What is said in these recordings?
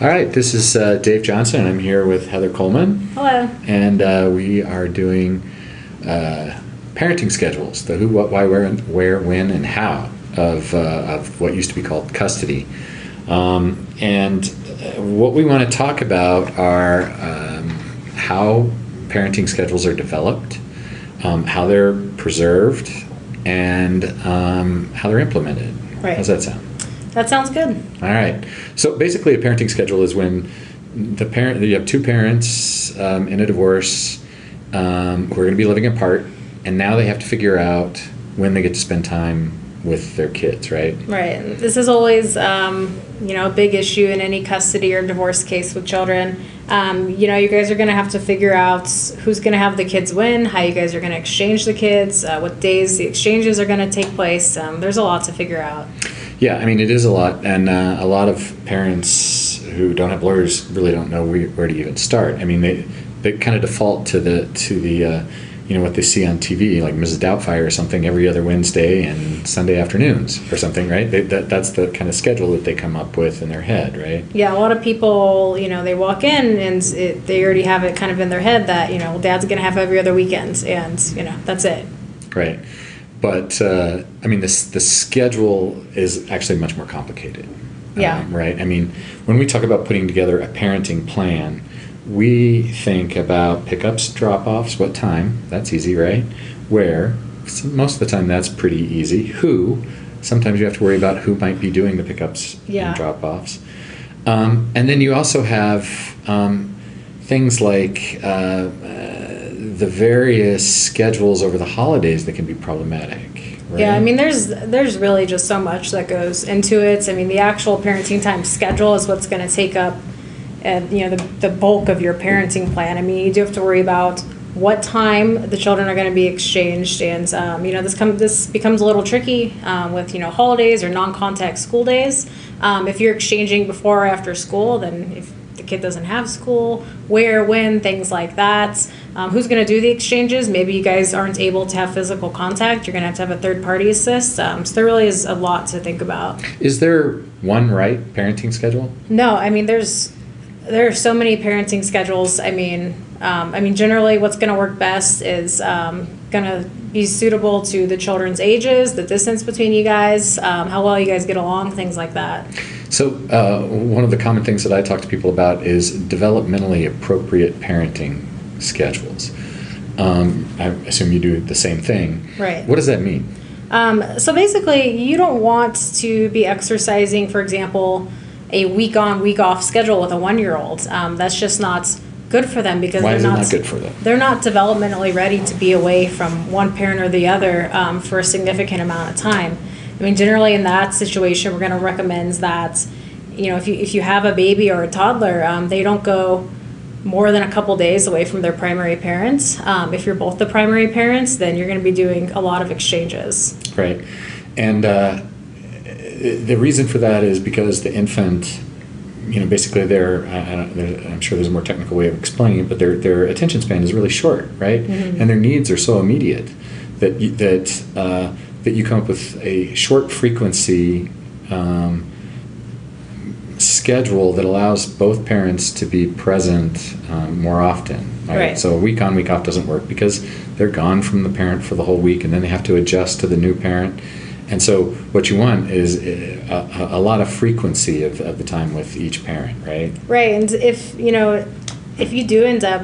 All right, this is uh, Dave Johnson. I'm here with Heather Coleman, Hello. and uh, we are doing uh, parenting schedules the who, what, why, where, and- where when, and how of, uh, of what used to be called custody. Um, and uh, what we want to talk about are um, how parenting schedules are developed, um, how they're preserved, and um, how they're implemented. Right. How's that sound? That sounds good. All right. So basically, a parenting schedule is when the parent you have two parents um, in a divorce um, who are going to be living apart, and now they have to figure out when they get to spend time with their kids, right? Right. This is always, um, you know, a big issue in any custody or divorce case with children. Um, you know, you guys are going to have to figure out who's going to have the kids when, how you guys are going to exchange the kids, uh, what days the exchanges are going to take place. Um, there's a lot to figure out. Yeah, I mean it is a lot, and uh, a lot of parents who don't have lawyers really don't know where, where to even start. I mean they they kind of default to the to the uh, you know what they see on TV, like Mrs. Doubtfire or something, every other Wednesday and Sunday afternoons or something, right? They, that that's the kind of schedule that they come up with in their head, right? Yeah, a lot of people, you know, they walk in and it, they already have it kind of in their head that, you know, dad's going to have every other weekend and, you know, that's it. Right. But uh, I mean, this the schedule is actually much more complicated. Yeah. Um, right. I mean, when we talk about putting together a parenting plan, we think about pickups, drop-offs, what time. That's easy, right? Where. Most of the time, that's pretty easy. Who. Sometimes you have to worry about who might be doing the pickups Yeah. and drop-offs. Um, and then you also have um, things like uh, uh, the various schedules over the holidays that can be problematic. Right? Yeah, I mean, there's there's really just so much that goes into it. I mean, the actual parenting time schedule is what's going to take up, uh, you know, the, the bulk of your parenting plan. I mean, you do have to worry about what time the children are going to be exchanged, and um, you know, this come this becomes a little tricky um, with you know holidays or non-contact school days. Um, if you're exchanging before or after school, then if the kid doesn't have school, where, when, things like that. Um, who's going to do the exchanges? Maybe you guys aren't able to have physical contact. You're going to have to have a third party assist. Um, so there really is a lot to think about. Is there one right parenting schedule? No, I mean there's there are so many parenting schedules. I mean, um, I mean generally what's going to work best is going to be suitable to the children's ages, the distance between you guys, um, how well you guys get along, things like that. So, uh, one of the common things that I talk to people about is developmentally appropriate parenting schedules. Um, I assume you do the same thing. Right. What does that mean? Um, so basically, you don't want to be exercising, for example, a week on, week off schedule with a one year old. Um, that's just not good for them because Why they're is it not, not good for them? They're not developmentally ready to be away from one parent or the other um, for a significant amount of time. I mean, generally in that situation, we're going to recommend that, you know, if you if you have a baby or a toddler, um, they don't go more than a couple days away from their primary parents. Um, if you're both the primary parents, then you're going to be doing a lot of exchanges. Right. And uh, the reason for that is because the infant, you know, basically their, I, I don't, there- I'm sure there's a more technical way of explaining it, but their, their attention span is really short, right? Mhm. And their needs are so immediate that you, that uh, that you come up with a short frequency um, schedule that allows both parents to be present um, more often. Right. So week on, week off doesn't work because they're gone from the parent for the whole week, and then they have to adjust to the new parent. And so what you want is uh, a, a, lot of frequency of, of the time with each parent, right? Right, and if you know, if you do end up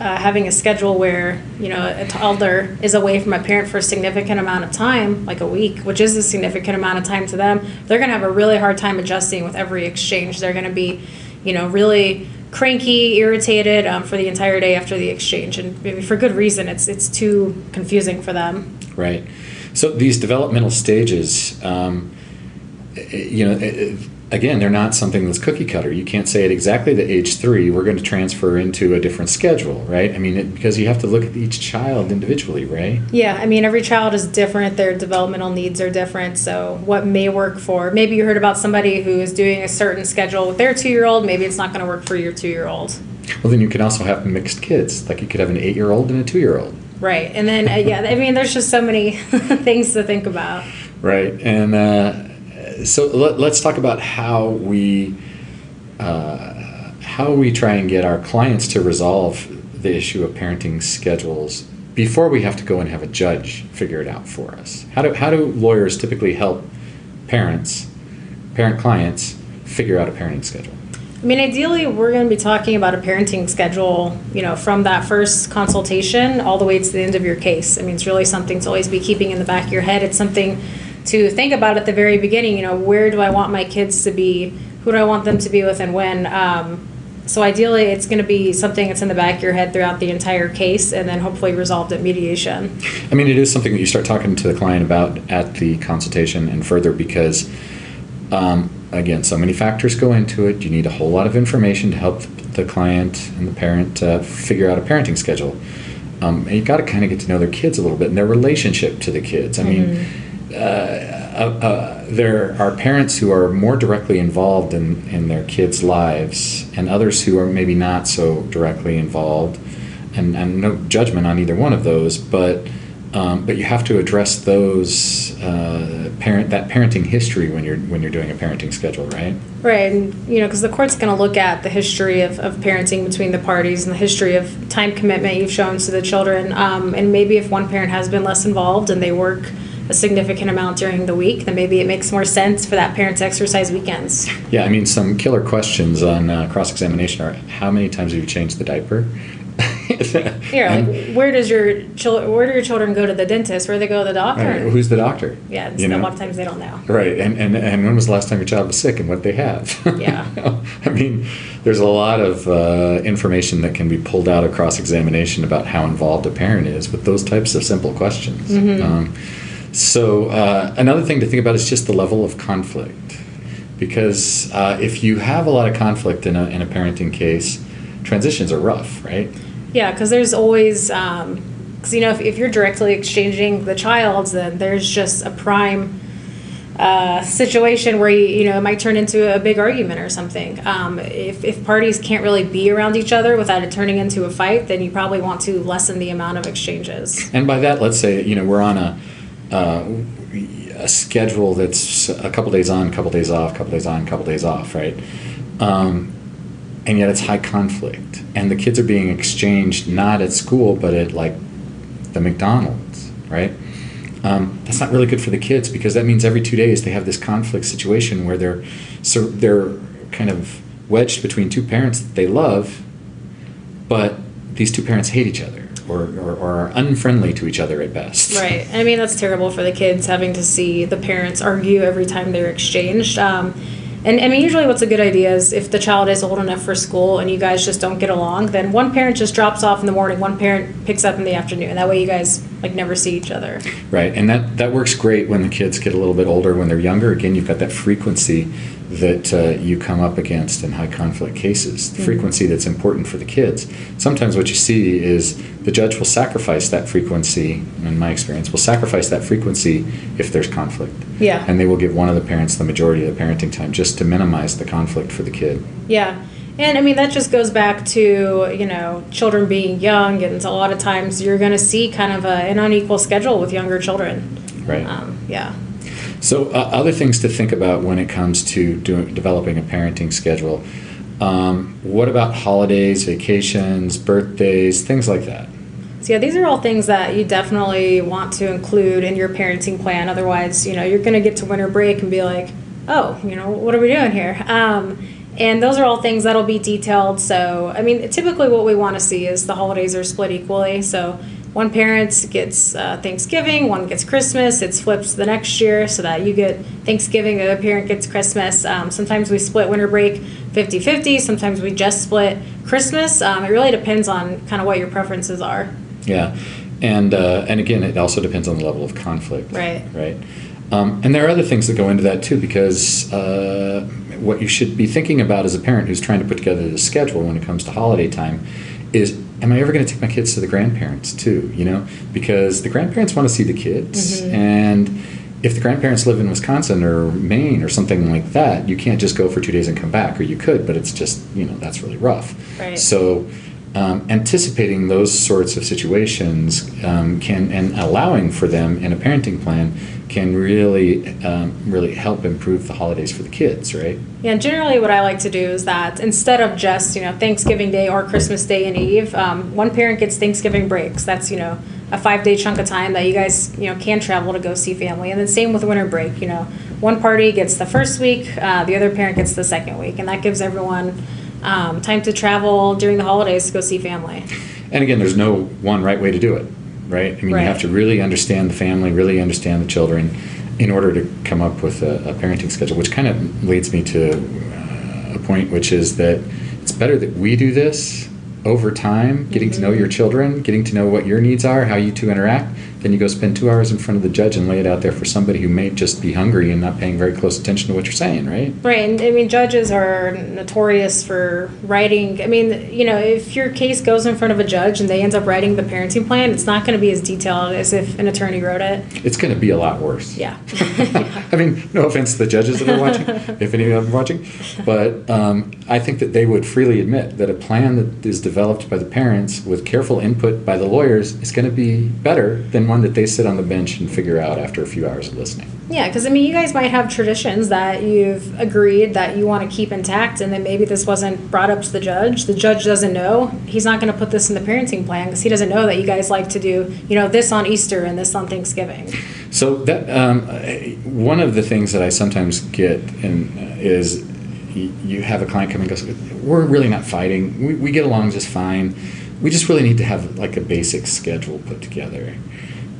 uh, having a schedule where you know a toddler is away from a parent for a significant amount of time, like a week, which is a significant amount of time to them, they're going to have a really hard time adjusting with every exchange. They're going to be, you know, really cranky, irritated um, for the entire day after the exchange, and maybe for good reason. It's it's too confusing for them. Right. So these developmental stages, um, you know, again, they're not something that's cookie cutter. You can't say at exactly the age three we're going to transfer into a different schedule, right? I mean, it, because you have to look at each child individually, right? Yeah, I mean, every child is different. Their developmental needs are different. So, what may work for maybe you heard about somebody who is doing a certain schedule with their two year old, maybe it's not going to work for your two year old. Well, then you can also have mixed kids. Like you could have an eight-year-old and a two-year-old. Right. And then, uh, yeah, I mean, there's just so many things to think about. Right. And uh, so let, us talk about how we uh, how we try and get our clients to resolve the issue of parenting schedules before we have to go and have a judge figure it out for us. How do, how do lawyers typically help parents, parent clients, figure out a parenting schedule? I mean, ideally, we're going to be talking about a parenting schedule, you know, from that first consultation all the way to the end of your case. I mean, it's really something to always be keeping in the back of your head. It's something to think about at the very beginning. You know, where do I want my kids to be? Who do I want them to be with, and when? Um, so ideally, it's going to be something that's in the back of your head throughout the entire case, and then hopefully resolved at mediation. I mean, it is something that you start talking to the client about at the consultation and further because. Um, again, so many factors go into it. You need a whole lot of information to help the client and the parent uh, figure out a parenting schedule. Um, and you got to kind of get to know their kids a little bit and their relationship to the kids. I mean, mm-hmm. uh, uh, uh, there are parents who are more directly involved in, in their kids' lives, and others who are maybe not so directly involved. And, and no judgment on either one of those, but um, but you have to address those uh, parent that parenting history when you're when you're doing a parenting schedule, right? Right, and you know, because the court's going to look at the history of, of parenting between the parties and the history of time commitment you've shown to the children, um, and maybe if one parent has been less involved and they work a significant amount during the week, then maybe it makes more sense for that parent to exercise weekends. Yeah, I mean, some killer questions on uh, cross examination are: How many times have you changed the diaper? yeah, like where does your children? Where do your children go to the dentist? Where do they go to the doctor? Right, who's the doctor? Yeah, you know? a lot of times they don't know. Right, and, and and when was the last time your child was sick and what they have? Yeah, I mean, there's a lot of uh, information that can be pulled out of cross examination about how involved a parent is with those types of simple questions. Mm-hmm. Um, so uh, another thing to think about is just the level of conflict, because uh, if you have a lot of conflict in a in a parenting case, transitions are rough, right? Yeah, because there's always, because um, you know, if, if you're directly exchanging the child, then there's just a prime uh, situation where you, you know it might turn into a big argument or something. Um, if, if parties can't really be around each other without it turning into a fight, then you probably want to lessen the amount of exchanges. And by that, let's say you know we're on a uh, a schedule that's a couple days on, couple days off, a couple days on, a couple days off, right? Um, and yet it's high conflict and the kids are being exchanged not at school but at like the mcdonald's right um, that's not really good for the kids because that means every two days they have this conflict situation where they're so they're kind of wedged between two parents that they love but these two parents hate each other or, or, or, are unfriendly to each other at best. Right. I mean, that's terrible for the kids having to see the parents argue every time they're exchanged. Um, and I mean, usually what's a good idea is if the child is old enough for school and you guys just don't get along, then one parent just drops off in the morning, one parent picks up in the afternoon. That way you guys like never see each other. Right. And that, that works great when the kids get a little bit older. When they're younger, again, you've got that frequency that uh, you come up against in high conflict cases, the mm-hmm. frequency that's important for the kids. Sometimes what you see is the judge will sacrifice that frequency, in my experience, will sacrifice that frequency if there's conflict. Yeah. And they will give one of the parents the majority of the parenting time just to minimize the conflict for the kid. Yeah. And I mean, that just goes back to, you know, children being young, and a lot of times you're going to see kind of a, an unequal schedule with younger children. Right. Um, yeah. So, uh, other things to think about when it comes to doing, developing a parenting schedule. Um, what about holidays, vacations, birthdays, things like that? So yeah, these are all things that you definitely want to include in your parenting plan. Otherwise, you know, you're going to get to winter break and be like, oh, you know, what are we doing here? Um, and those are all things that'll be detailed. So, I mean, typically what we want to see is the holidays are split equally. So, one parent gets uh, Thanksgiving, one gets Christmas. It's flips the next year so that you get Thanksgiving, the other parent gets Christmas. Um, sometimes we split winter break 50 50. Sometimes we just split Christmas. Um, it really depends on kind of what your preferences are. Yeah. And, uh, and again, it also depends on the level of conflict. Right. Right. Um, and there are other things that go into that too, because uh, what you should be thinking about as a parent who's trying to put together the schedule when it comes to holiday time is am I ever going to take my kids to the grandparents too? You know, because the grandparents want to see the kids, mm-hmm. and if the grandparents live in Wisconsin or Maine or something like that, you can't just go for two days and come back, or you could, but it's just you know that's really rough. Right. So um, anticipating those sorts of situations um, can and allowing for them in a parenting plan can really um, really help improve the holidays for the kids, right? Yeah, generally what I like to do is that instead of just, you know, Thanksgiving Day or Christmas Day and Eve, um, one parent gets Thanksgiving breaks. That's, you know, a five day chunk of time that you guys, you know, can travel to go see family. And then same with winter break, you know, one party gets the first week, uh, the other parent gets the second week. And that gives everyone um, time to travel during the holidays to go see family. And again, there's no one right way to do it, right? I mean, Right. you have to really understand the family, really understand the children in order to come up with a, a parenting schedule, which kind of leads me to uh, a point, which is that it's better that we do this over time, getting to know your children, getting to know what your needs are, how you two interact, then you go spend two hours in front of the judge and lay it out there for somebody who may just be hungry and not paying very close attention to what you're saying, right? Right, and I mean, judges are notorious for writing. I mean, you know, if your case goes in front of a judge and they end up writing the parenting plan, it's not going to be as detailed as if an attorney wrote it. It's going to be a lot worse. Yeah. I mean, no offense to the judges that are watching, if any of them are watching, but um, I think that they would freely admit that a plan that is developed by the parents with careful input by the lawyers is going to be better than one that they sit on the bench and figure out after a few hours of listening. Yeah, because I mean, you guys might have traditions that you've agreed that you want to keep intact, and then maybe this wasn't brought up to the judge. The judge doesn't know. He's not going to put this in the parenting plan because he doesn't know that you guys like to do, you know, this on Easter and this on Thanksgiving. So that um, one of the things that I sometimes get in, uh, is you have a client come and goes, "We're really not fighting. We, we get along just fine. We just really need to have like a basic schedule put together."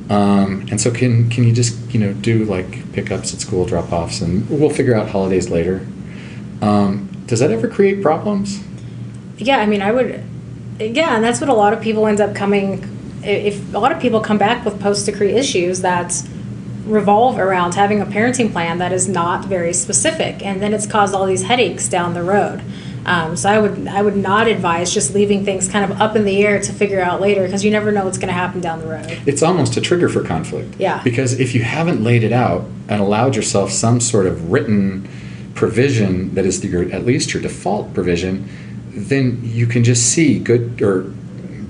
Um, and so can can you just you know do like pickups at school, drop offs, and we'll figure out holidays later. Um, does that ever create problems? Yeah, I mean, I would. Yeah, and that's what a lot of people end up coming. If a lot of people come back with post decree issues that revolve around having a parenting plan that is not very specific, and then it's caused all these headaches down the road. Um, so I would I would not advise just leaving things kind of up in the air to figure out later because you never know what's going to happen down the road. It's almost a trigger for conflict. Yeah. Because if you haven't laid it out and allowed yourself some sort of written provision that is your at least your default provision, then you can just see good or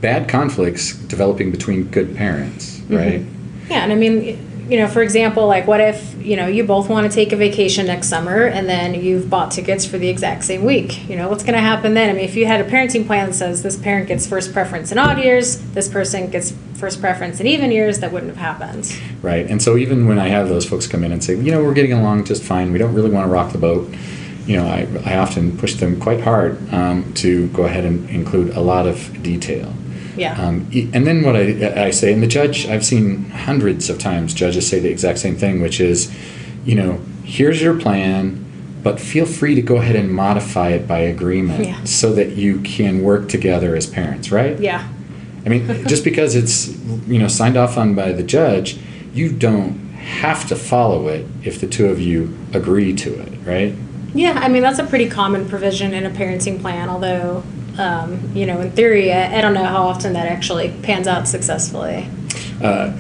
bad conflicts developing between good parents, right? Yeah, and I mean, you know, for example, like what if, you know, you both want to take a vacation next summer and then you've bought tickets for the exact same week? You know, what's going to happen then? I mean, if you had a parenting plan that says this parent gets first preference in odd years, this person gets first preference in even years, that wouldn't have happened. Right. And so even when I have those folks come in and say, you know, we're getting along just fine, we don't really want to rock the boat, you know, I, I often push them quite hard um, to go ahead and include a lot of detail. Yeah. Um, and then what I, I say, and the judge, I've seen hundreds of times judges say the exact same thing, which is, you know, here's your plan, but feel free to go ahead and modify it by agreement Yeah. so that you can work together as parents, right? yeah. I mean, just because it's you know signed off on by the judge, you don't have to follow it if the two of you agree to it, right? Yeah, I mean, that's a pretty common provision in a parenting plan, although, um, you know, in theory, I, I don't know how often that actually pans out successfully. Uh,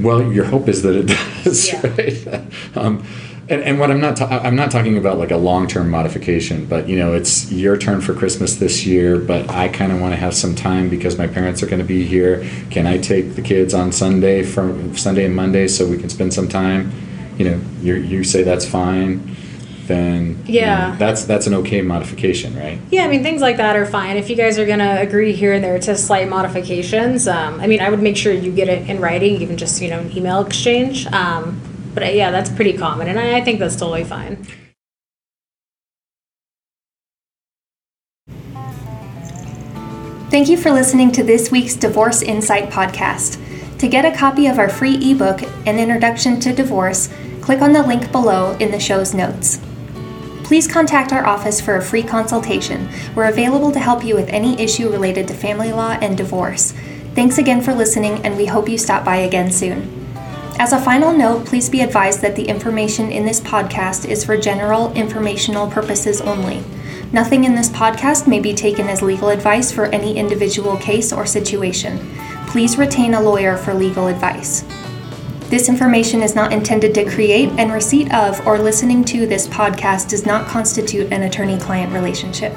well, your hope is that it does, Yeah. right? um, and, and what I'm not ta- I'm not talking about like a long term modification, but you know, it's your turn for Christmas this year, but I kind of want to have some time because my parents are going to be here. Can I take the kids on Sunday from Sunday and Monday so we can spend some time? You know, you you say that's fine, then you know, Yeah. that's that's an okay modification, right? Yeah, I mean, things like that are fine. If you guys are going to agree here and there to slight modifications, um, I mean, I would make sure you get it in writing, even just, you know, an email exchange. Um, but uh, yeah, that's pretty common, and I, I think that's totally fine. Thank you for listening to this week's Divorce Insight podcast. To get a copy of our free ebook, An Introduction to Divorce, click on the link below in the show's notes. Please contact our office for a free consultation. We're available to help you with any issue related to family law and divorce. Thanks again for listening, and we hope you stop by again soon. As a final note, please be advised that the information in this podcast is for general informational purposes only. Nothing in this podcast may be taken as legal advice for any individual case or situation. Please retain a lawyer for legal advice. This information is not intended to create, and receipt of or listening to this podcast does not constitute an attorney client relationship.